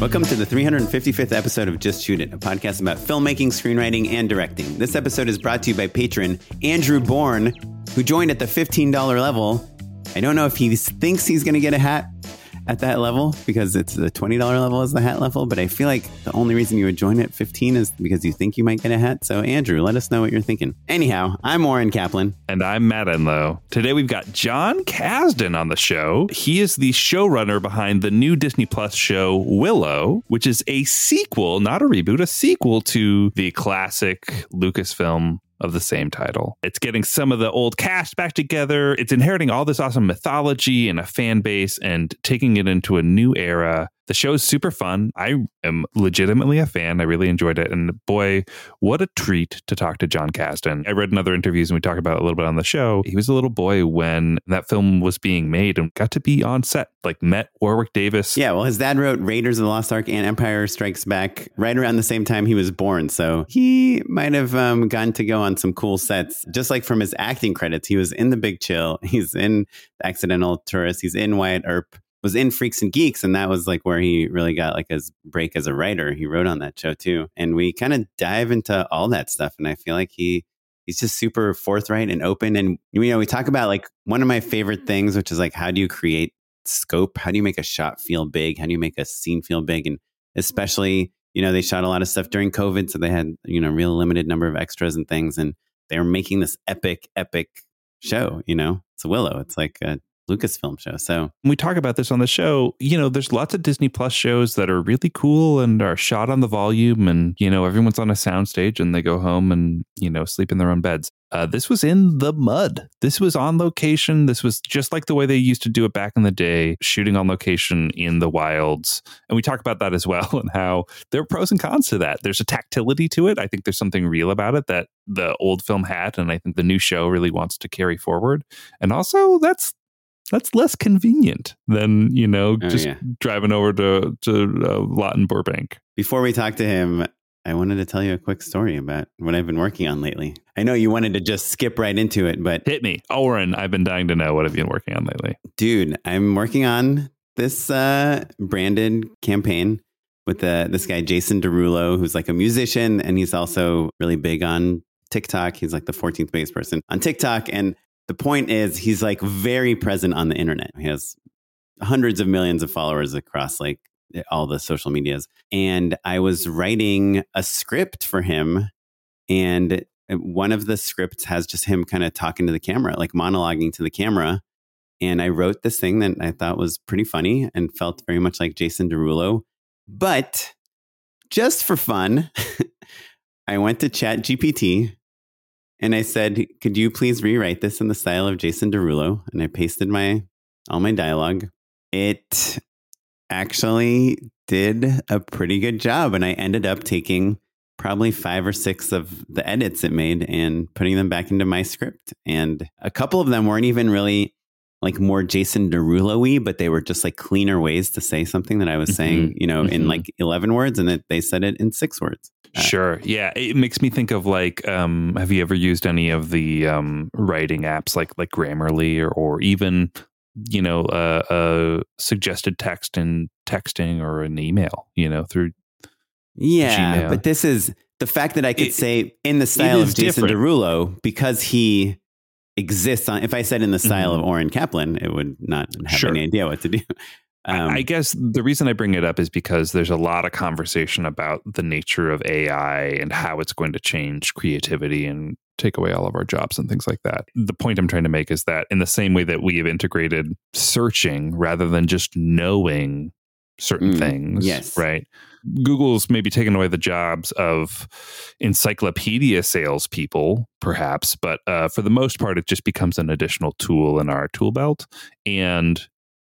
Welcome to the 355th episode of Just Shoot It, a podcast about filmmaking, screenwriting, and directing. This episode is brought to you by patron Andrew Bourne, who joined at the $15 level. I don't know if he thinks he's going to get a hat at that level because it's the $20 level is the hat level, but I feel like the only reason you would join at 15 is because you think you might get a hat. So, Andrew, let us know what you're thinking. Anyhow, I'm Oren Kaplan. And I'm Matt Enlow. Today we've got Jon Kasdan on the show. He is the showrunner behind the new Disney Plus show Willow, which is a sequel, not a reboot, a sequel to the classic Lucasfilm of the same title. It's getting some of the old cast back together. It's inheriting all this awesome mythology and a fan base and taking it into a new era. The show is super fun. I am legitimately a fan. I really enjoyed it. And boy, what a treat to talk to Jon Kasdan. I read in other interviews and we talked about it a little bit on the show. He was a little boy when that film was being made and got to be on set, like met Warwick Davis. Yeah, well, his dad wrote Raiders of the Lost Ark and Empire Strikes Back right around the same time he was born. So he might have um, gotten to go on some cool sets. Just like from his acting credits, he was in The Big Chill, he's in Accidental Tourist, he's in Wyatt Earp, was in Freaks and Geeks, and that was like where he really got like his break as a writer. He wrote on that show too, and we kind of dive into all that stuff. And I feel like he he's just super forthright and open. And you know, we talk about like one of my favorite mm-hmm. things, which is like how do you create scope? How do you make a shot feel big? How do you make a scene feel big? And mm-hmm. especially, you know, they shot a lot of stuff during COVID, so they had you know a real limited number of extras and things, and they were making this epic, epic show. You know, it's Willow. It's like a Lucasfilm show. So we talk about this on the show. You know, there's lots of Disney Plus shows that are really cool and are shot on the volume, and you know, everyone's on a soundstage and they go home and you know sleep in their own beds. Uh, this was in the mud. This was on location. This was just like the way they used to do it back in the day, shooting on location in the wilds. And we talk about that as well and how there are pros and cons to that. There's a tactility to it. I think there's something real about it that the old film had, and I think the new show really wants to carry forward. And also, that's that's less convenient than you know Oh, just yeah. driving over to to uh, Lawton Burbank. before we talk to him, I wanted to tell you a quick story about what I've been working on lately. I know you wanted to just skip right into it, but Hit me, Oren. I've been dying to know what have you been working on lately. dude, I'm working on this uh, branded campaign with uh, this guy Jason Derulo, who's like a musician, and he's also really big on TikTok. He's like the 14th biggest person on TikTok, and the point is, he's like very present on the internet. He has hundreds of millions of followers across like eh, all the social medias. And I was writing a script for him, and eh, one of the scripts has just him kind of talking to the camera, like monologuing to the camera. And I wrote this thing that I thought was pretty funny and felt very much like Jason Derulo. But just for fun, I went to Chat GPT and I said, Could you please rewrite this in the style of Jason Derulo? And I pasted my all my dialogue. It actually did a pretty good job. And I ended up taking probably five or six of the edits it made and putting them back into my script. And a couple of them weren't even really like more Jason Derulo y, but they were just like cleaner ways to say something that I was saying, you know, in mhm. like 11 words and it, they said it in six words. Uh, Sure. Yeah. It makes me think of like, um, have you ever used any of the um, writing apps like like Grammarly or, or even, you know, uh, uh, suggested text in texting or an email, you know, through Yeah, Gmail. but this is the fact that I could It- say in the style of Jason different. Derulo because he exists on. If I said in the style Mhm. of Oren Kaplan, it would not have Sure. any idea what to do. Um, I I guess the reason I bring it up is because there's a lot of conversation about the nature of AI and how it's going to change creativity and take away all of our jobs and things like that. The point I'm trying to make is that in the same way that we have integrated searching rather than just knowing certain Mm, things, yes. right? Google's maybe taken away the jobs of encyclopedia salespeople, perhaps, but uh, for the most part, it just becomes an additional tool in our tool belt. And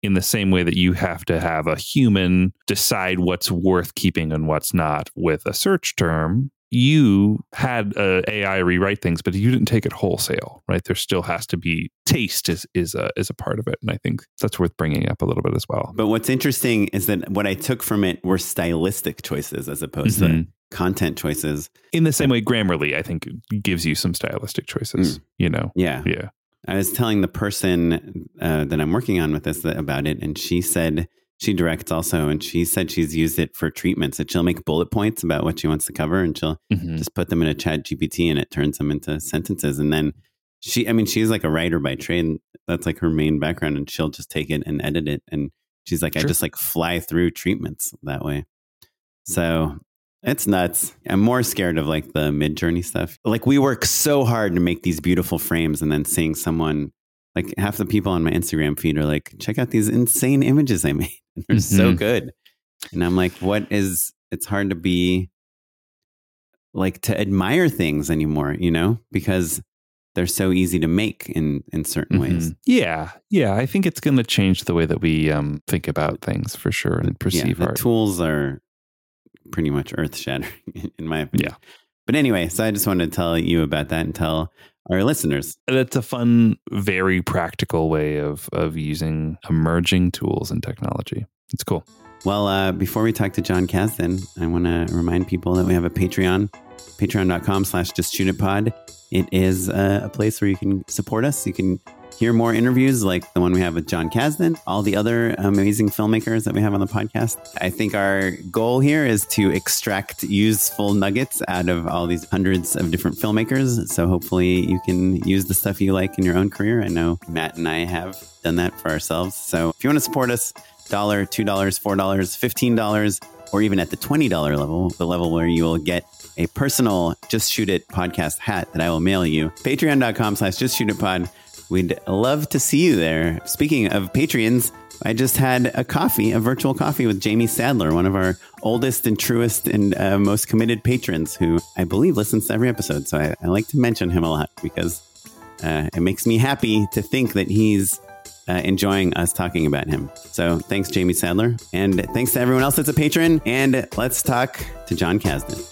in the same way that you have to have a human decide what's worth keeping and what's not with a search term, you had uh, AI rewrite things, but you didn't take it wholesale, right? There still has to be taste is is a is a part of it, and I think that's worth bringing up a little bit as well. but what's interesting is that what I took from it were stylistic choices as opposed to Mhm. content choices. In the same way, Grammarly, I think, gives you some stylistic choices. You know, Yeah. yeah, I was telling the person uh, that I'm working on with this about it, and she said she directs also, and she said she's used it for treatments. That she'll make bullet points about what she wants to cover, and she'll Mhm. just put them in a Chat GPT, and it turns them into sentences. And then she, I mean, she's like a writer by trade. That's like her main background, and she'll just take it and edit it. And she's like, I just like fly through treatments that way. So it's nuts. I'm more scared of like the Midjourney stuff. Like we work so hard to make these beautiful frames and then seeing someone like half the people on my Instagram feed are like, check out these insane images I made. They're so Mhm. good. And I'm like, what is it's hard to be like to admire things anymore, you know? Because they're so easy to make in in certain ways. Mhm. Yeah, yeah. I think it's going to change the way that we um, think about things for sure and Yeah, perceive the art. tools are pretty much earth shattering in my opinion. Yeah. But anyway, so I just wanted to tell you about that and tell our listeners. That's a fun, very practical way of of using emerging tools and technology. It's cool. Well, uh, before we talk to Jon Kasdan, I want to remind people that we have a Patreon, patreon.com slash just shoot it pod. It is uh, a place where you can support us. You can hear more interviews like the one we have with Jon Kasdan, all the other amazing filmmakers that we have on the podcast. I think our goal here is to extract useful nuggets out of all these hundreds of different filmmakers. So hopefully you can use the stuff you like in your own career. I know Matt and I have done that for ourselves. So if you want to support us, dollar, two dollars, four dollars, fifteen dollars, or even at the twenty dollar level, the level where you will get a personal Just Shoot It podcast hat that I will mail you. Patreon.com slash Just Shoot It Pod. We'd love to see you there. Speaking of Patreons, I just had a coffee, a virtual coffee with Jamie Sadler, one of our oldest and truest and uh, most committed patrons, who I believe listens to every episode. So I, I like to mention him a lot because uh, it makes me happy to think that he's uh, enjoying us talking about him. So thanks, Jamie Sadler. And thanks to everyone else that's a patron. And let's talk to Jon Kasdan.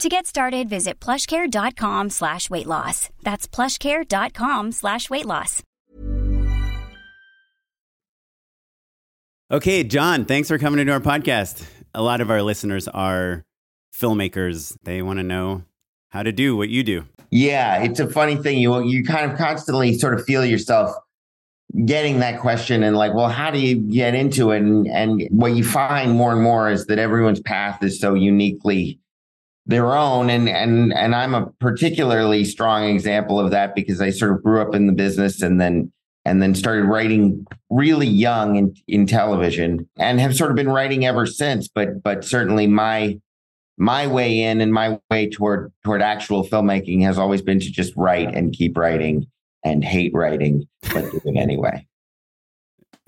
To get started, visit plushcare.com slash weight loss. That's plushcare.com slash weight loss. Okay, Jon, thanks for coming into our podcast. A lot of our listeners are filmmakers. They want to know how to do what you do. Yeah, it's a funny thing. You you kind of constantly sort of feel yourself getting that question and like, well, how do you get into it? And and what you find more and more is that everyone's path is so uniquely their own. And and and I'm a particularly strong example of that because I sort of grew up in the business and then and then started writing really young in, in television and have sort of been writing ever since. But but certainly my my way in and my way toward toward actual filmmaking has always been to just write and keep writing and hate writing, but do it anyway.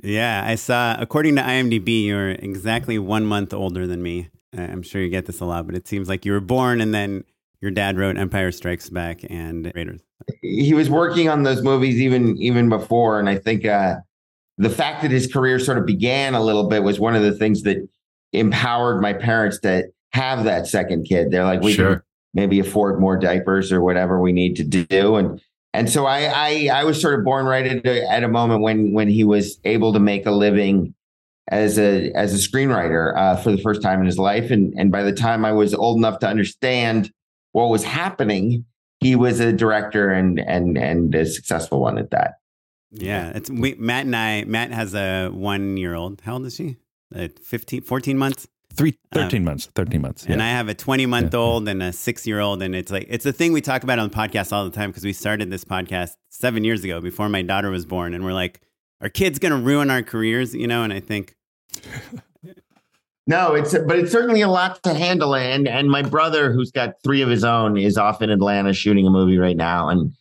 Yeah, I saw, according to IMDb, you're exactly one month older than me. I'm sure you get this a lot, but it seems like you were born and then your dad wrote Empire Strikes Back and Raiders. He was working on those movies even even before, and I think uh, the fact that his career sort of began a little bit was one of the things that empowered my parents to have that second kid. They're like, we sure. can maybe afford more diapers or whatever we need to do, and and so I, I, I was sort of born right at a, at a moment when when he was able to make a living as a as a screenwriter uh, for the first time in his life, and and by the time I was old enough to understand what was happening, he was a director and and and a successful one at that. Yeah, it's we, Matt and I. Matt has a one year old. How old is she? Uh, 15, 14 months. Three, 13 um, months, 13 months. Yeah. And I have a 20 month yeah. old and a six year old. And it's like, it's a thing we talk about on the podcast all the time because we started this podcast seven years ago before my daughter was born. And we're like, are kids going to ruin our careers? You know, and I think. No, it's, but it's certainly a lot to handle. And, and my brother, who's got three of his own, is off in Atlanta shooting a movie right now. And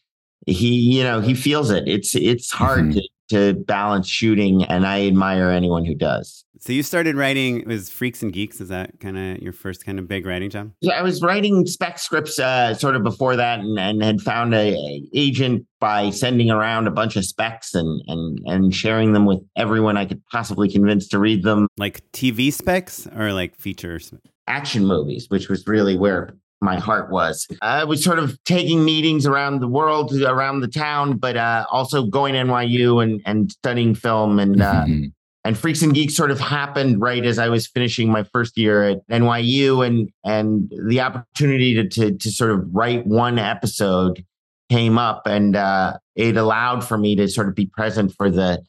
he, you know, he feels it. It's, it's hard mm-hmm. to, to balance shooting. And I admire anyone who does. So you started writing it was Freaks and Geeks. Is that kind of your first kind of big writing job? Yeah, I was writing spec scripts uh, sort of before that, and, and had found a, a, agent by sending around a bunch of specs and and and sharing them with everyone I could possibly convince to read them. Like TV specs or like features? Action movies, which was really where my heart was. I was sort of taking meetings around the world, around the town, but uh, also going to NYU and and studying film and. Uh, mm-hmm and Freaks and Geeks sort of happened right as I was finishing my first year at NYU, and and the opportunity to to, to sort of write one episode came up, and uh, it allowed for me to sort of be present for the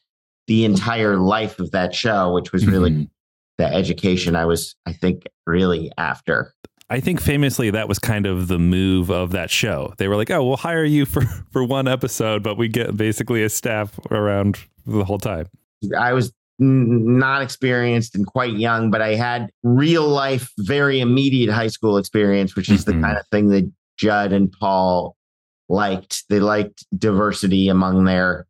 the entire life of that show, which was really mm-hmm. the education I was, I think, really after. I think famously that was kind of the move of that show. They were like, "Oh, we'll hire you for for one episode, but we get basically a staff around the whole time." I was not experienced and quite young, but I had real life, very immediate high school experience, which is mm-hmm. the kind of thing that Judd and Paul liked. They liked diversity among their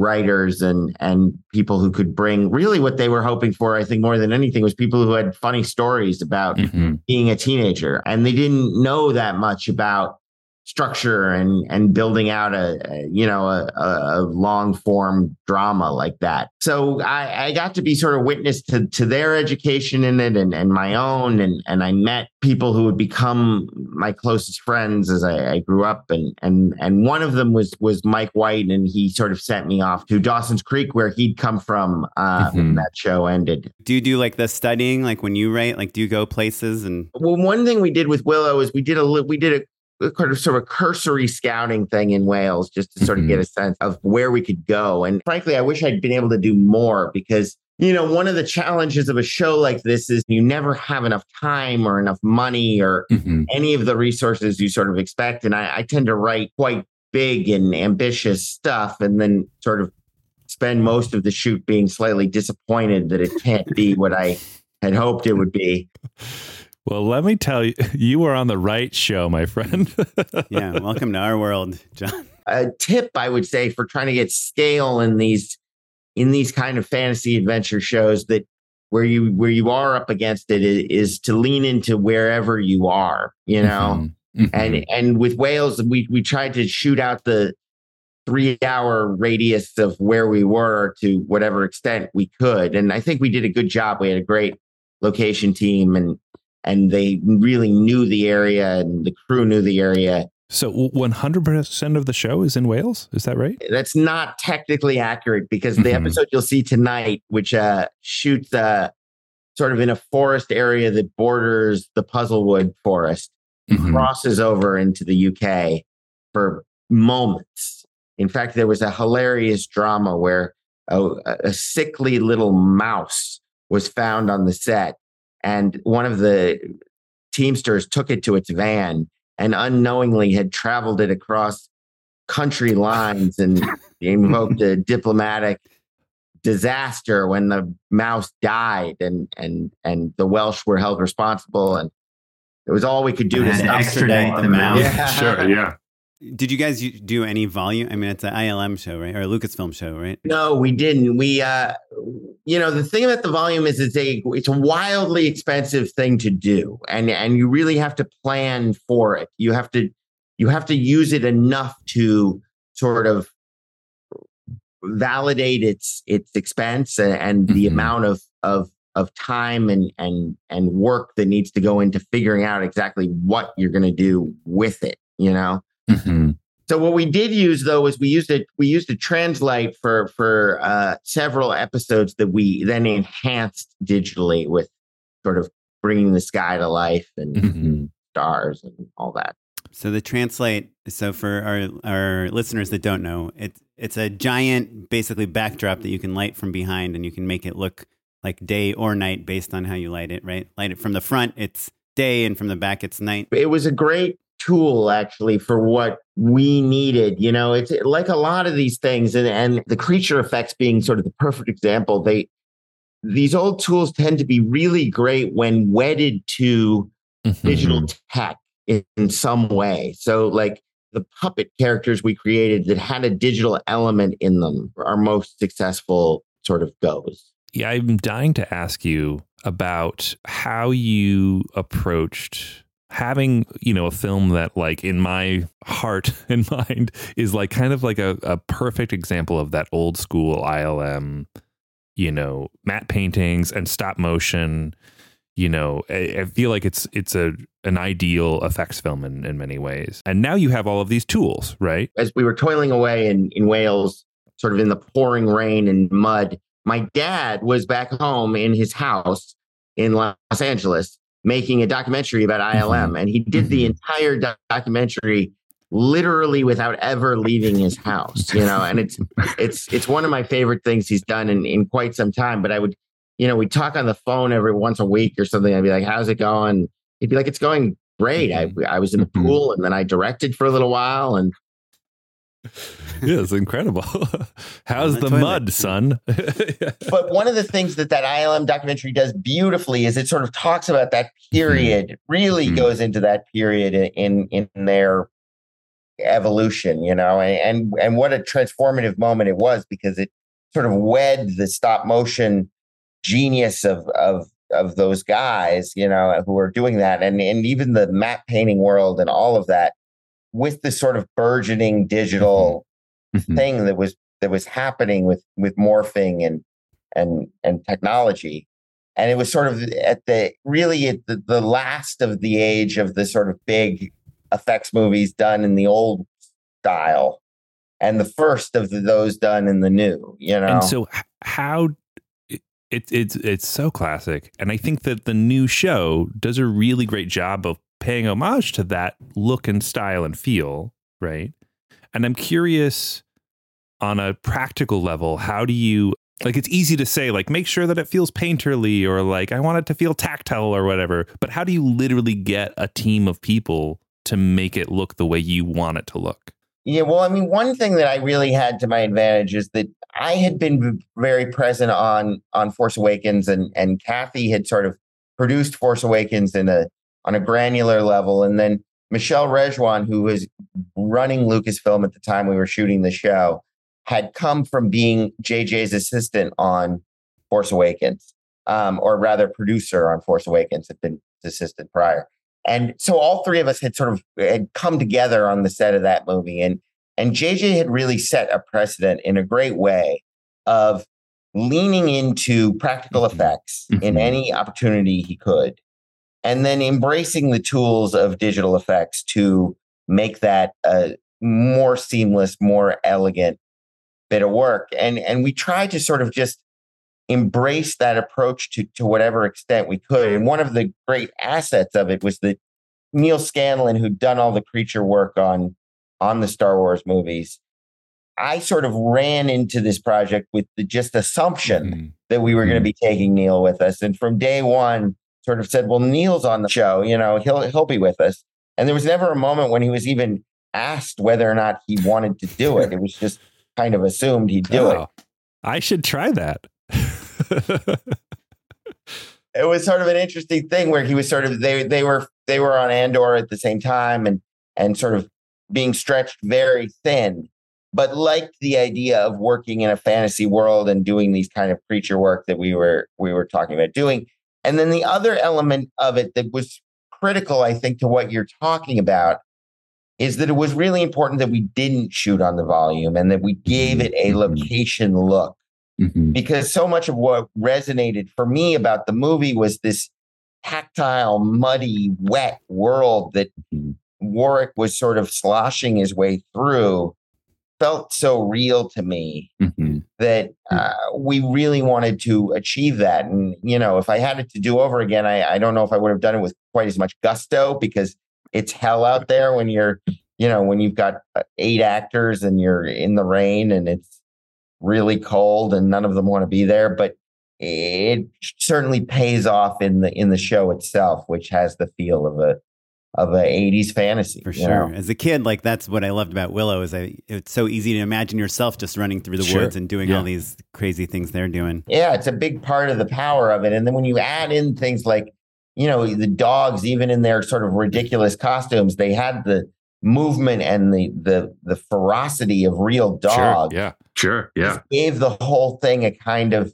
writers and and people who could bring really what they were hoping for i think more than anything was people who had funny stories about mm-hmm. being a teenager and they didn't know that much about structure and and building out a, a you know a, a, long form drama like that. So I, I got to be sort of witness to to their education in it and, and my own. And and I met people who would become my closest friends as I, I grew up. And and and one of them was was Mike White. And he sort of sent me off to Dawson's Creek where he'd come from uh, mm-hmm. when that show ended. Do you do like the studying like when you write? Like do you go places and well one thing we did with Willow is we did a we did a kind of sort of a cursory scouting thing in Wales just to sort of mm-hmm. get a sense of where we could go. And frankly, I wish I'd been able to do more because you know, one of the challenges of a show like this is you never have enough time or enough money or mm-hmm. any of the resources you sort of expect. And I, I, tend to write quite big and ambitious stuff and then sort of spend most of the shoot being slightly disappointed that it can't be what I had hoped it would be. Well, let me tell you, you were on the right show, my friend. yeah, welcome to our world, Jon. A tip I would say for trying to get scale in these in these kind of fantasy adventure shows that where you where you are up against it is, is to lean into wherever you are, you know. Mm-hmm. Mm-hmm. And and with Wales, we we tried to shoot out the three hour radius of where we were to whatever extent we could. And I think we did a good job. We had a great location team and and they really knew the area and the crew knew the area. So 100% of the show is in Wales. Is that right? That's not technically accurate because the Mhm. episode you'll see tonight, which uh, shoots uh, sort of in a forest area that borders the Puzzlewood Forest, Mhm. crosses over into the UK for moments. In fact, there was a hilarious drama where a, a sickly little mouse was found on the set, and one of the teamsters took it to its van and unknowingly had traveled it across country lines and invoked a diplomatic disaster when the mouse died and and and the Welsh were held responsible and it was all we could do to Had to stop extradite the the mouse. Yeah. Sure. Yeah. Did you guys do any volume? I mean, it's an ILM show, right? Or a Lucasfilm show, right? No, we didn't. We, uh, you know, the thing about the volume is it's a it's a wildly expensive thing to do, and and you really have to plan for it. You have to you have to use it enough to sort of validate its its expense and, and the Mhm. amount of of of time and and and work that needs to go into figuring out exactly what you're going to do with it. You know. Mhm. So what we did use though was we used it we used to TransLite for for uh, several episodes that we then enhanced digitally with sort of bringing the sky to life and Mhm. stars and all that. So the TransLite. So for our our listeners that don't know, it's it's a giant, basically backdrop that you can light from behind, and you can make it look like day or night based on how you light it. Right? Light it from the front, it's day, and from the back, it's night. It was a great tool actually for what we needed. You know, it's like a lot of these things, and and the creature effects being sort of the perfect example. They these old tools tend to be really great when wedded to Mhm. digital tech in, in some way. So, like the puppet characters we created that had a digital element in them, our most successful sort of goes. Yeah, I'm dying to ask you about how you approached having, you know, a film that like in my heart and mind is like kind of like a, a perfect example of that old school ILM, you know, matte paintings and stop motion. You know, I, I feel like it's it's a an ideal effects film in, in many ways. And now you have all of these tools, right? As we were toiling away in, in Wales, sort of in the pouring rain and mud, my dad was back home in his house in Los Angeles making a documentary about ILM. Mm-hmm. And he did the mm-hmm. entire doc- documentary literally without ever leaving his house, you know, and it's it's it's one of my favorite things he's done in, in quite some time. But I would, you know, we talk on the phone every once a week or something. I'd be like, how's it going? He'd be like, it's going great. I mm-hmm. I was in the pool and then I directed for a little while and yeah, it's incredible. How's the the, mud, son? but one of the things that that ILM documentary does beautifully is it sort of talks about that period, really Mhm. goes into that period in in their evolution, you know, and, and and what a transformative moment it was because it sort of wed the stop motion genius of of of those guys, you know, who are doing that, and and even the matte painting world and all of that with this sort of burgeoning digital Mhm. thing that was that was happening with with morphing and and and technology. And it was sort of at the really at the, the last of the age of the sort of big effects movies done in the old style and the first of those done in the new you know? And so, how it, it, it's it's so classic, and I think that the new show does a really great job of paying homage to that look and style and feel, right? And I'm curious, on a practical level, how do you like? It's easy to say, like, make sure that it feels painterly, or like, I want it to feel tactile, or whatever. But how do you literally get a team of people to make it look the way you want it to look? Yeah, well, I mean, one thing that I really had to my advantage is that I had been very present on on Force Awakens, and and Kathy had sort of produced Force Awakens in a on a granular level, and then Michelle Rejwan, who was running Lucasfilm at the time we were shooting the show, had come from being JJ's assistant on Force Awakens, um, or rather producer on Force Awakens, had been his assistant prior. And so all three of us had sort of had come together on the set of that movie. And And JJ had really set a precedent in a great way of leaning into practical Mhm. effects in Mhm. any opportunity he could, and then embracing the tools of digital effects to make that a more seamless, more elegant bit of work. And and we tried to sort of just embrace that approach to to whatever extent we could. And one of the great assets of it was that Neal Scanlan, who'd done all the creature work on on the Star Wars movies, I sort of ran into this project with the just assumption Mhm. that we were going to be taking Neil with us. And from day one, sort of said, "Well, Neal's on the show. You know, he'll he'll be with us." And there was never a moment when he was even asked whether or not he wanted to do it. It was just kind of assumed he'd do it. Oh, I should try that. It was sort of an interesting thing where he was sort of they they were they were on Andor at the same time and and sort of being stretched very thin, but liked the idea of working in a fantasy world and doing these kind of creature work that we were we were talking about doing. And then the other element of it that was critical, I think, to what you're talking about is that it was really important that we didn't shoot on the volume and that we gave it a location look Mhm. because so much of what resonated for me about the movie was this tactile, muddy, wet world that Mhm. Warwick was sort of sloshing his way through felt so real to me Mhm. that uh, we really wanted to achieve that. And, you know, if I had it to do over again, I, I don't know if I would have done it with quite as much gusto because it's hell out there when you're, you know, when you've got uh, eight actors and you're in the rain and it's really cold and none of them want to be there. But it certainly pays off in the in the show itself, which has the feel of a of a 80s fantasy. For sure. know? As a kid, like that's what I loved about Willow is I, it's so easy to imagine yourself just running through the Sure. woods and doing Yeah. all these crazy things they're doing. Yeah, it's a big part of the power of it. And then when you add in things like, you know, the dogs, even in their sort of ridiculous costumes, they had the movement and the the the ferocity of real Sure. dogs. Yeah. Sure. Yeah. Just gave the whole thing a kind of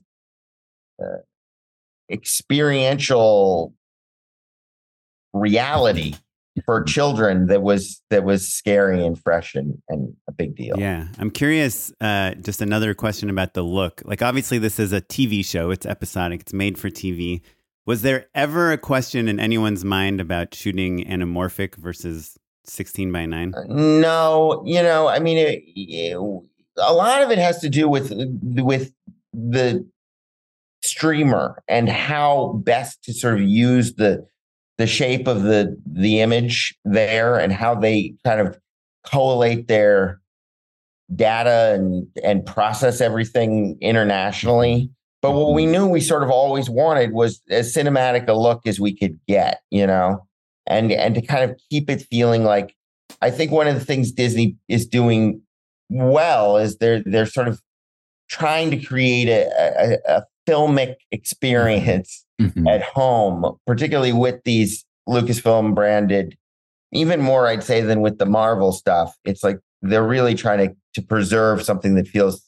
uh, experiential reality for children that was that was scary and fresh and, and a big deal. Yeah. I'm curious, uh, just another question about the look. Like, obviously, this is a TV show, it's episodic, it's made for TV. Was there ever a question in anyone's mind about shooting anamorphic versus 16 by 9? No, you know, I mean, it, it- a lot of it has to do with with the streamer and how best to sort of use the the shape of the the image there and how they kind of collate their data and and process everything internationally. But what we knew we sort of always wanted was as cinematic a look as we could get, you know, and and to kind of keep it feeling like I think one of the things Disney is doing well is they're they're sort of trying to create a, a, a filmic experience Mhm. at home, particularly with these Lucasfilm branded, even more I'd say than with the Marvel stuff. It's like they're really trying to to preserve something that feels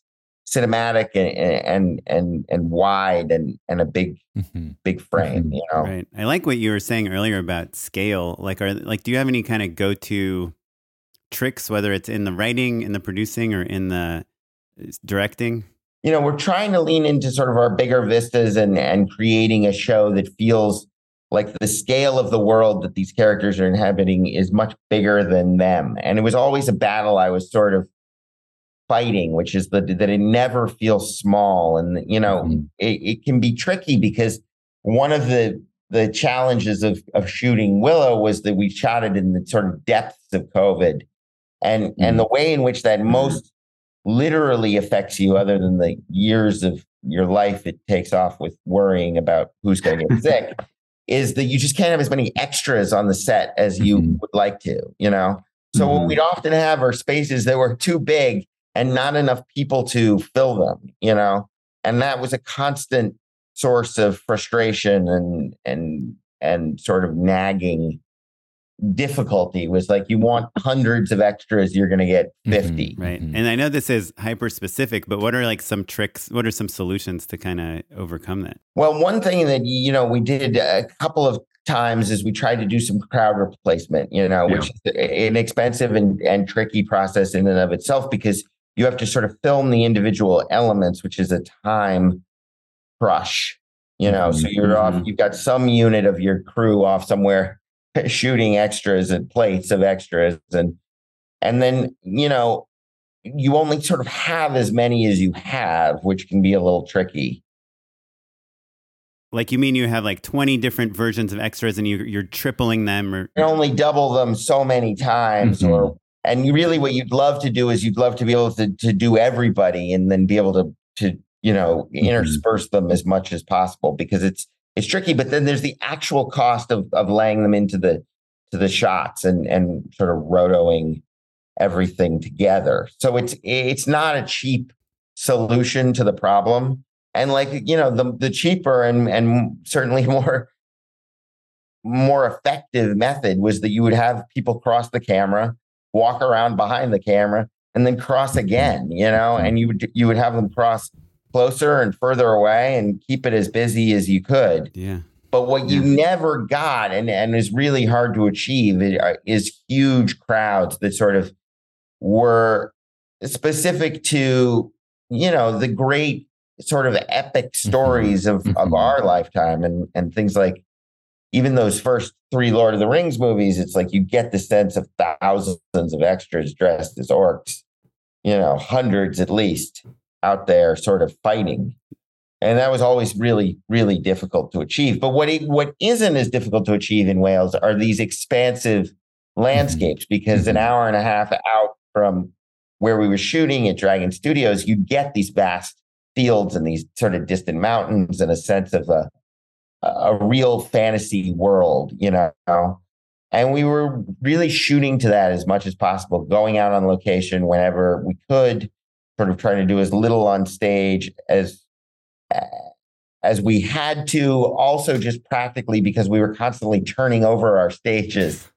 cinematic and and and and wide and and a big Mhm. big frame. Mhm. You know, Right. I like what you were saying earlier about scale. Like, are like, do you have any kind of go to tricks, whether it's in the writing, in the producing, or in the uh, directing? You know, we're trying to lean into sort of our bigger vistas and and creating a show that feels like the scale of the world that these characters are inhabiting is much bigger than them. And it was always a battle I was sort of fighting, which is that that it never feels small. And you know, Mhm. it, it can be tricky because one of the the challenges of of shooting Willow was that we shot it in the sort of depths of COVID. And and the way in which that most literally affects you other than the years of your life it takes off with worrying about who's going to get sick is that you just can't have as many extras on the set as you Mhm. would like to you know so what Mhm. we'd often have are spaces that were too big and not enough people to fill them you know and that was a constant source of frustration and and and sort of nagging difficulty was like you want hundreds of extras you're going to get Mhm. 50 Right. Mhm. And I know this is hyper specific, but what are like some tricks? What are some solutions to kind of overcome that? Well, one thing that you know we did a couple of times is we tried to do some crowd replacement, you know, which is an expensive and, and tricky process in and of itself because you have to sort of film the individual elements, which is a time crush, you know. So you're off, Mhm. you've got some unit of your crew off somewhere shooting extras and plates of extras and and then, you know, you only sort of have as many as you have, which can be a little tricky. Like you mean you have like 20 different versions of extras and you, you're tripling them or You only double them so many times Mhm. or and you really what you'd love to do is you'd love to be able to to do everybody and then be able to to you know intersperse them as much as possible because it's it's tricky but then there's the actual cost of of laying them into the to the shots and and sort of rotoing everything together. So it's it's not a cheap solution to the problem. And like you know the the cheaper and and certainly more more effective method was that you would have people cross the camera, walk around behind the camera, and then cross again, you know, mm-hmm. and you would you would have them cross closer and further away and keep it as busy as you could. yeah. But what you never got and, and is really hard to achieve uh, is huge crowds that sort of were specific to, you know, the great sort of epic stories of, of Mhm. our lifetime and, and things like even those first three Lord of the Rings movies, it's like you get the sense of thousands of extras dressed as orcs, you know, hundreds at least out there sort of fighting. And that was always really, really difficult to achieve. But what it, what isn't as difficult to achieve in Wales are these expansive mm-hmm. landscapes because an mm-hmm. hour and a half out from where we were shooting at Dragon Studios, you get these vast fields and these sort of distant mountains and a sense of a a real fantasy world, you know. And we were really shooting to that as much as possible, going out on location whenever we could, sort of trying to do as little on stage as as we had to, also just practically because we were constantly turning over our stages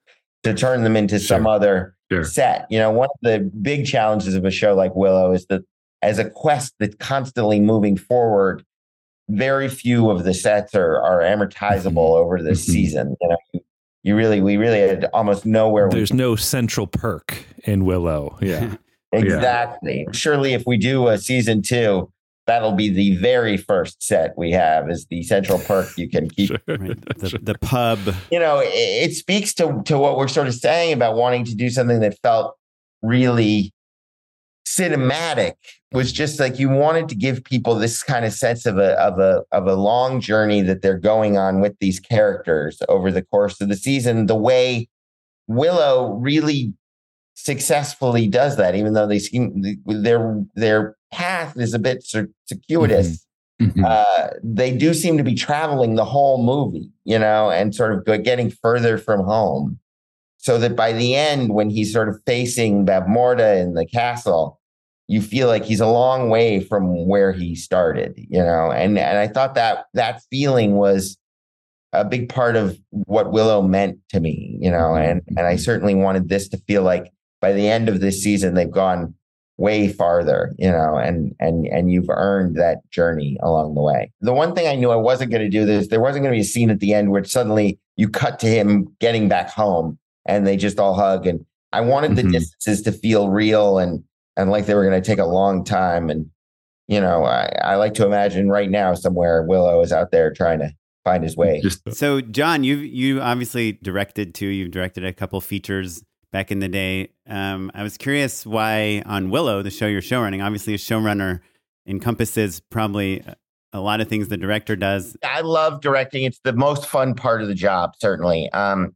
to turn them into some Sure. other Sure. set. You know, one of the big challenges of a show like Willow is that as a quest that's constantly moving forward, very few of the sets are are amortizable over this Mhm. season. You know, you, really, we really had almost nowhere. we There's no central perk in Willow. Yeah. Exactly. Surely, if we do a season two, that'll be the very first set we have is the central perk you can keep. Right. The, the pub. You know, it, it speaks to to what we're sort of saying about wanting to do something that felt really cinematic. Was just like you wanted to give people this kind of sense of a of a of a long journey that they're going on with these characters over the course of the season. The way Willow really successfully does that, even though they seem their their path is a bit cir- circuitous. Mhm. Uh, they do seem to be traveling the whole movie, you know, and sort of getting further from home, so that by the end, when he's sort of facing Bavmorda in the castle, you feel like he's a long way from where he started, you know. And and I thought that that feeling was a big part of what Willow meant to me, you know, and and I certainly wanted this to feel like by the end of this season they've gone way farther, you know, and and and you've earned that journey along the way. The one thing I knew I wasn't going to do this, there wasn't going to be a scene at the end where suddenly you cut to him getting back home and they just all hug and I wanted the Mhm. distances to feel real and and like they were going to take a long time and you know, I, I like to imagine right now somewhere Willow is out there trying to find his way. Just So, Jon, you you obviously directed too. You've directed a couple features back in the day. Um, I was curious why on Willow, the show you're showrunning, obviously a showrunner encompasses probably a lot of things the director does. I love directing. It's the most fun part of the job, certainly. Um,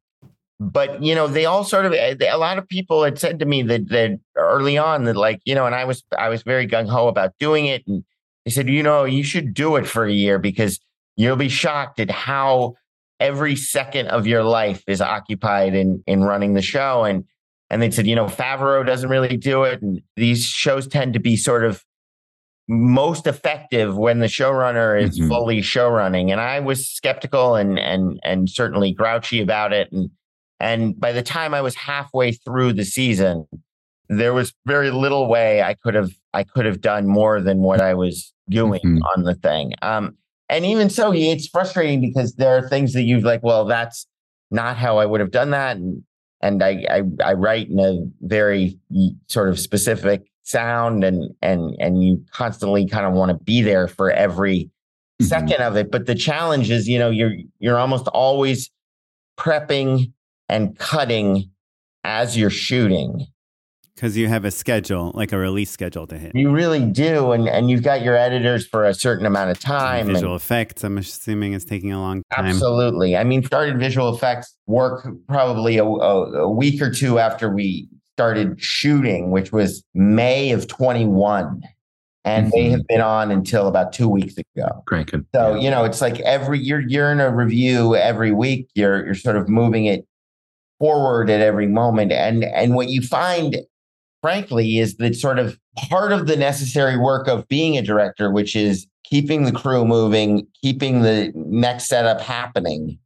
but you know, they all sort of a lot of people had said to me that that early on that like you know, and I was I was very gung ho about doing it, and they said, you know, you should do it for a year because you'll be shocked at how every second of your life is occupied in in running the show, and and they said, you know, Favreau doesn't really do it, and these shows tend to be sort of most effective when the showrunner is Mhm. fully showrunning. And I was skeptical and and and certainly grouchy about it. And and by the time I was halfway through the season, there was very little way I could have I could have done more than what I was doing Mhm. on the thing. Um, and even so, it's frustrating because there are things that you've like, well, that's not how I would have done that, and and I I, I write in a very sort of specific sound, and and and you constantly kind of want to be there for every mm-hmm. second of it. But the challenge is, you know, you're you're almost always prepping and cutting as you're shooting because you have a schedule, like a release schedule to hit. You really do, and and you've got your editors for a certain amount of time. visual and, effects, I'm assuming, is taking a long time. Absolutely. I mean, started visual effects work probably a, a, a week or two after we started shooting, which was May of 21 and mm-hmm. they have been on until about two weeks ago. Cranking. So you know, it's like every you're you're in a review every week. You're you're sort of moving it forward at every moment, and and what you find frankly, is that sort of part of the necessary work of being a director, which is keeping the crew moving, keeping the next setup happening,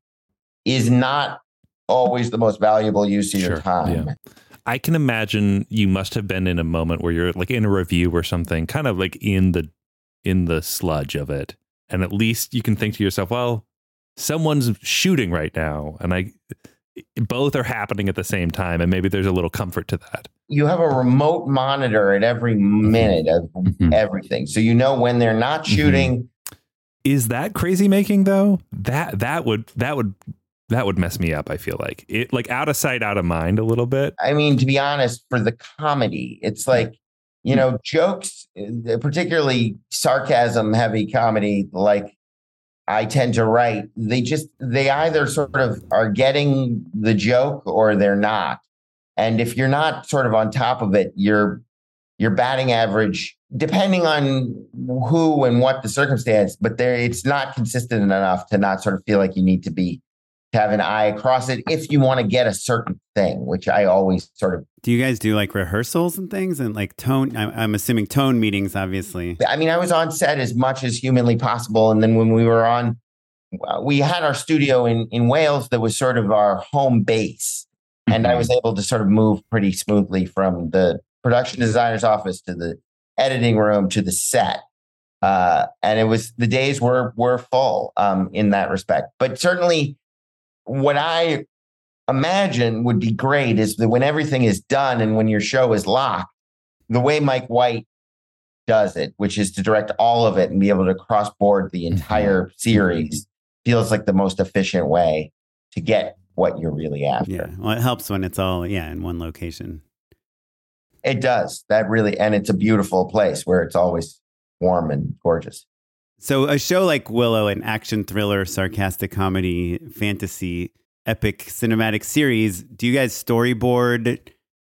is not always the most valuable use of sure, your time. Yeah. I can imagine you must have been in a moment where you're like in a review or something, kind of like in the in the sludge of it. And at least you can think to yourself, well, someone's shooting right now. And I both are happening at the same time and maybe there's a little comfort to that you have a remote monitor at every mm-hmm. minute of mm-hmm. everything so you know when they're not mm-hmm. shooting mm-hmm. is that crazy making though that that would that would that would mess me up i feel like it like out of sight out of mind a little bit i mean to be honest for the comedy it's like you know jokes uh, particularly sarcasm heavy comedy like I tend to write, they just they either sort of are getting the joke or they're not. And if you're not sort of on top of it, your your batting average, depending on who and what the circumstance, but there it's not consistent enough to not sort of feel like you need to be have an eye across it if you want to get a certain thing, which I always sort of. Do you guys do like rehearsals and things and like tone? I'm assuming tone meetings, obviously. I mean, I was on set as much as humanly possible. And then when we were on, we had our studio in, in Wales that was sort of our home base. And I mm-hmm. was able to sort of move pretty smoothly from the production designer's office to the editing room to the set. Uh, and it was the days were were full um, in that respect. But certainly, what I imagine would be great is that when everything is done and when your show is locked, the way Mike White does it, which is to direct all of it and be able to cross board the mm-hmm. entire series, feels like the most efficient way to get what you're really after. Yeah. Well, it helps when it's all, yeah, in one location. It does. That really, and it's a beautiful place where it's always warm and gorgeous. So, a show like Willow, an action thriller, sarcastic comedy, fantasy, epic cinematic series, do you guys storyboard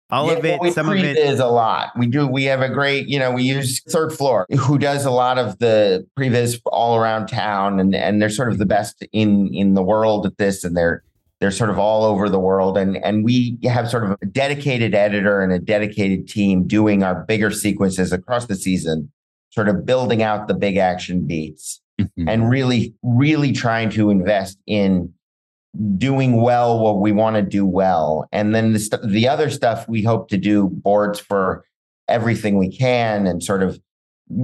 all yeah, of it? Some of it is a lot. We do. We have a great, you know, we use Third Floor, who does a lot of the previs all around town, and and they're sort of the best in in the world at this, and they're they're sort of all over the world, and and we have sort of a dedicated editor and a dedicated team doing our bigger sequences across the season sort of building out the big action beats mm-hmm. and really, really trying to invest in doing well what we want to do well. And then the, st- the other stuff we hope to do boards for everything we can and sort of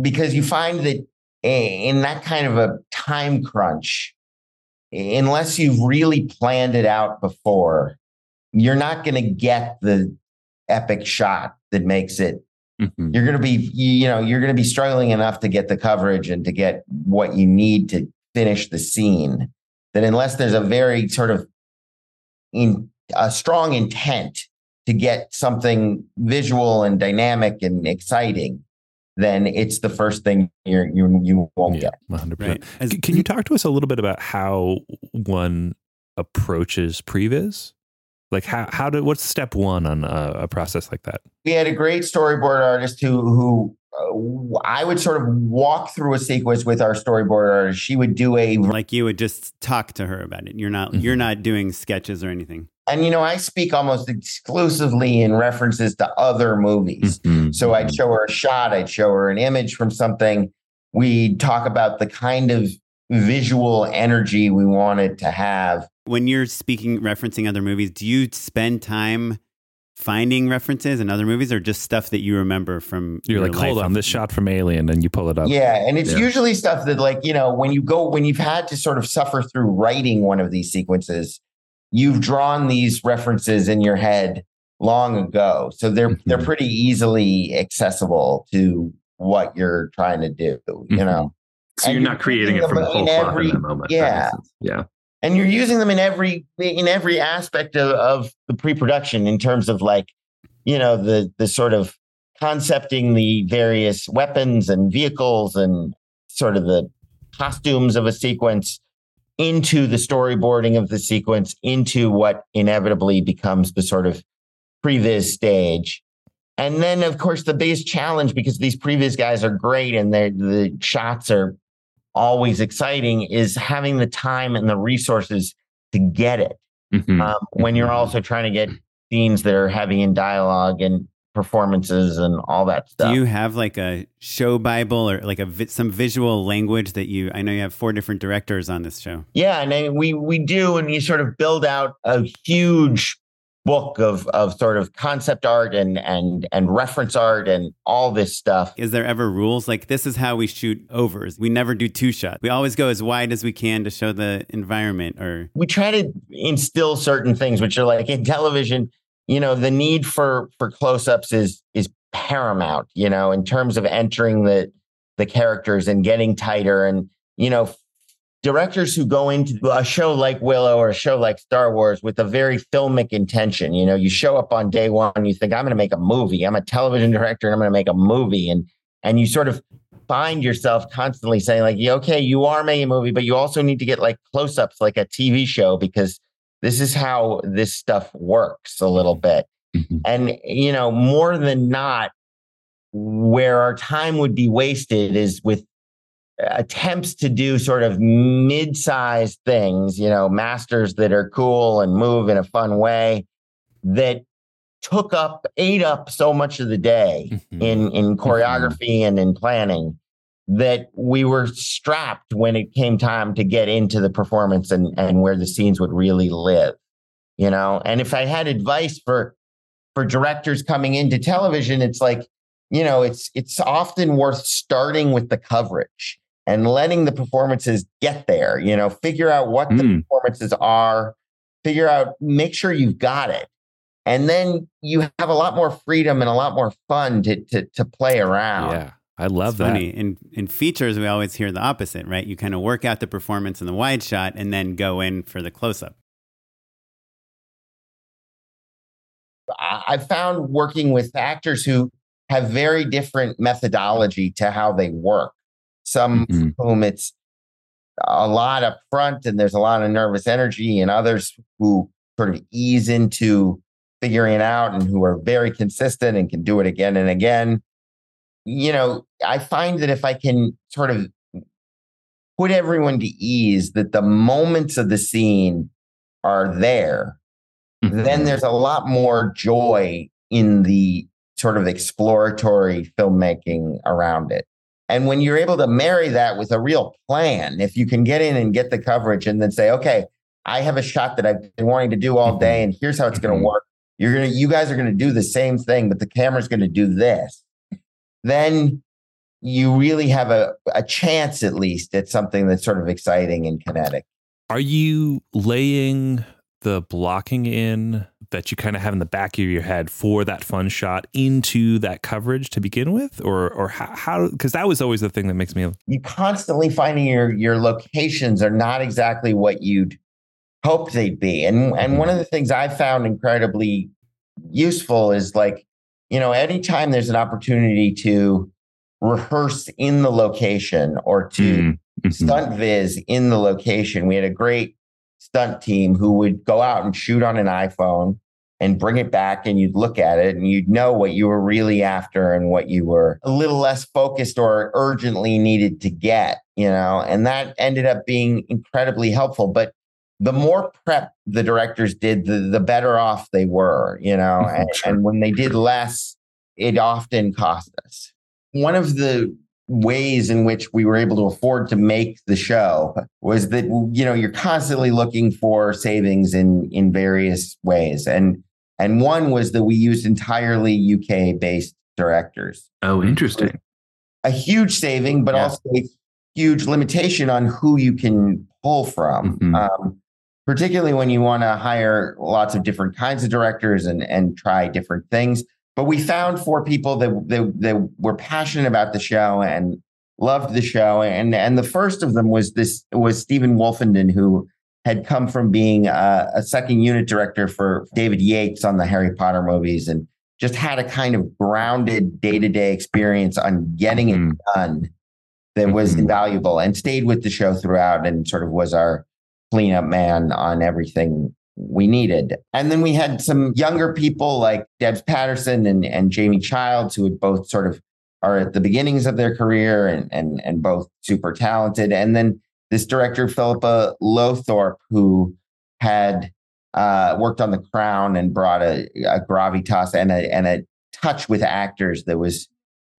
because you find that in that kind of a time crunch, unless you've really planned it out before, you're not going to get the epic shot that makes it Mm-hmm. You're going to be, you know, you're going to be struggling enough to get the coverage and to get what you need to finish the scene. That unless there's a very sort of in a strong intent to get something visual and dynamic and exciting, then it's the first thing you're, you you won't yeah, get. 100%. Right. As, Can you talk to us a little bit about how one approaches previs? Like how how did what's step one on a, a process like that? We had a great storyboard artist who who uh, I would sort of walk through a sequence with our storyboard artist. She would do a like you would just talk to her about it. You're not mm-hmm. you're not doing sketches or anything. And you know, I speak almost exclusively in references to other movies. Mm-hmm. So I'd mm-hmm. show her a shot, I'd show her an image from something. We'd talk about the kind of visual energy we wanted to have when you're speaking referencing other movies do you spend time finding references in other movies or just stuff that you remember from You're your like, hold life on, of- this shot from Alien, and you pull it up. Yeah, and it's Yeah. usually stuff that like, you know, when you go when you've had to sort of suffer through writing one of these sequences, you've drawn these references in your head long ago. So they're they're Mhm. pretty easily accessible to what you're trying to do, you Mhm. know. So And you're you're not creating it from them whole in cloth every- in that moment. Yeah. Yeah. And you're mm-hmm. using them in every in every aspect of, of the pre-production in terms of like you know the the sort of concepting the various weapons and vehicles and sort of the costumes of a sequence into the storyboarding of the sequence into what inevitably becomes the sort of previs stage. And then of course the biggest challenge because these previs guys are great and the shots are always exciting is having the time and the resources to get it Mhm. um, when you're also trying to get scenes that are heavy in dialogue and performances and all that stuff. Do you have like a show bible or like a vi- some visual language that you? I know you have four different directors on this show. yeah, and I, we we do, and you sort of build out a huge book of of sort of concept art and and and reference art and all this stuff. Is there ever rules like this is how we shoot overs? We never do two shots. We always go as wide as we can to show the environment. Or we try to instill certain things which are like in television you know the need for for close-ups is is paramount you know in terms of entering the the characters and getting tighter and you know directors who go into a show like willow or a show like star wars with a very filmic intention you know you show up on day one and you think i'm going to make a movie i'm a television director and i'm going to make a movie and and you sort of find yourself constantly saying like yeah, okay you are making a movie but you also need to get like close-ups like a tv show because this is how this stuff works a little bit Mhm. and you know more than not where our time would be wasted is with attempts to do sort of mid-sized things you know masters that are cool and move in a fun way that took up ate up so much of the day Mhm. in in choreography and in planning that we were strapped when it came time to get into the performance and and where the scenes would really live you know? And if i had advice for for directors coming into television it's like you know it's it's often worth starting with the coverage and letting the performances get there you know figure out what the Mm. performances are figure out make sure you've got it and then you have a lot more freedom and a lot more fun to to, to play around Yeah, I love it's that. funny in in features we always hear the opposite, right? You kind of work out the performance in the wide shot and then go in for the close up. I I found working with actors who have very different methodology to how they work. Some Mhm. whom it's a lot up front and there's a lot of nervous energy, and others who sort of ease into figuring it out and who are very consistent and can do it again and again. You know, I find that if I can sort of put everyone to ease, that the moments of the scene are there Mm-hmm. then there's a lot more joy in the sort of exploratory filmmaking around it. And when you're able to marry that with a real plan, if you can get in and get the coverage and then say, okay, I have a shot that I've been wanting to do all mm-hmm. day, and here's how it's going to mm-hmm. work. You're gonna, you guys are going to do the same thing, but the camera's going to do this. Then you really have a, a chance, at least, at something that's sort of exciting and kinetic. Are you laying the blocking in that you kind of have in the back of your head for that fun shot into that coverage to begin with, or or how? how because that was always the thing that makes me. you constantly finding your your locations are not exactly what you'd hoped they'd be. And and one of the things I found incredibly useful is like, you know, anytime there's an opportunity to rehearse in the location or to Mm. Mhm. stunt viz in the location. We had a great stunt team who would go out and shoot on an iPhone and bring it back and you'd look at it and you'd know what you were really after and what you were a little less focused or urgently needed to get, you know, and that ended up being incredibly helpful. But the more prep the directors did, the, the better off they were, you know, Mhm, and, and when they did less, it often cost us. One of the ways in which we were able to afford to make the show was that you know you're constantly looking for savings in in various ways and And one was that we used entirely UK based directors. Oh, interesting. A huge saving, but Yeah. also a huge limitation on who you can pull from. Mhm. Um, particularly when you want to hire lots of different kinds of directors and, and try different things. But we found four people that, that, that were passionate about the show and loved the show. And, and the first of them was this was Stephen Woolfenden, who had come from being a, a second unit director for David Yates on the Harry Potter movies and just had a kind of grounded day-to-day experience on getting it Mhm. done that was Mhm. invaluable and stayed with the show throughout and sort of was our cleanup man on everything we needed. And then we had some younger people like Debs Paterson and, and Jamie Childs, who had both sort of are at the beginnings of their career and, and, and both super talented. And then this director, Philippa Lowthorpe, who had uh, worked on The Crown and brought a, a gravitas and a, and a touch with actors that was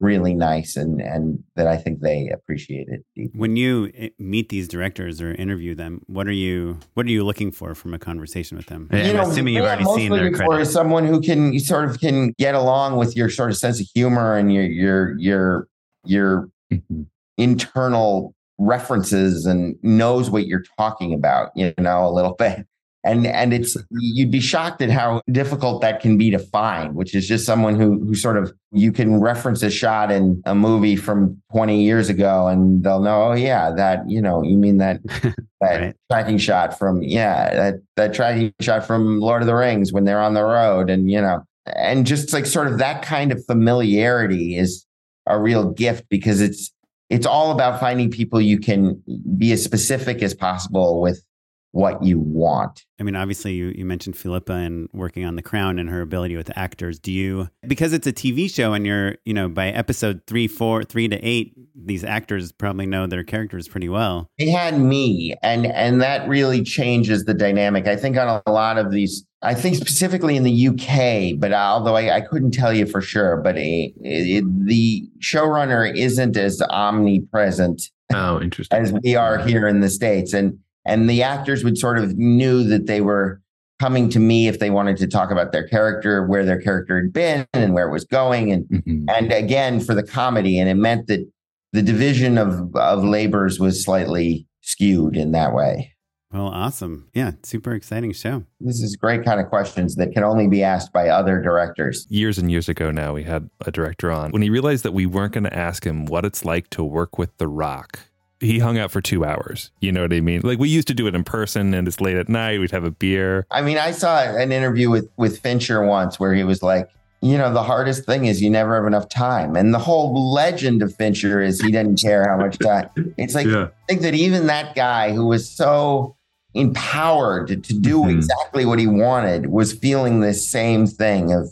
really nice and, and that I think they appreciated. deeply. When you eh, meet these directors or interview them, what are you what are you looking for from a conversation with them? Yeah, I'm know, assuming you've already seen their looking for credits. is someone who can you sort of can get along with your sort of sense of humor and your your your your Mhm. internal references and knows what you're talking about, you know, a little bit. And and it's you'd be shocked at how difficult that can be to find, which is just someone who who sort of you can reference a shot in a movie from 20 years ago and they'll know, oh yeah, that, you know, you mean that that Right. tracking shot from yeah, that that tracking shot from Lord of the Rings when they're on the road and you know, and just like sort of that kind of familiarity is a real gift because it's it's all about finding people you can be as specific as possible with what you want. I mean, obviously, you, you mentioned Philippa and working on The Crown and her ability with actors. Do you, because it's a TV show and you're, you know, by episode three, four, three to eight, these actors probably know their characters pretty well. They had me, and and that really changes the dynamic. I think on a lot of these, I think specifically in the UK, but although I, I couldn't tell you for sure, but it, it, the showrunner isn't as omnipresent Oh, interesting. as we are here in the states, and and the actors would sort of knew that they were coming to me if they wanted to talk about their character, where their character had been, and where it was going, and Mhm. and again for the comedy, and it meant that the division of of labors was slightly skewed in that way. Well, awesome. Yeah, super exciting show. This is great kind of questions that can only be asked by other directors. Years and years ago now, we had a director on. When he realized that we weren't going to ask him what it's like to work with The Rock, he hung out for two hours. You know what I mean? Like we used to do it in person and it's late at night. We'd have a beer. I mean, I saw an interview with with Fincher once where he was like, you know, the hardest thing is you never have enough time. And the whole legend of Fincher is he didn't care how much time. It's like Yeah. I think that even that guy who was so empowered to, to do Mhm. exactly what he wanted was feeling this same thing of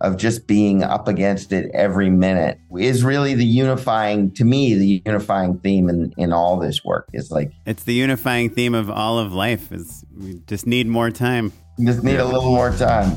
of just being up against it every minute is really the unifying to me the unifying theme in in all this work. Is like It's the unifying theme of all of life is we just need more time. just need a little more time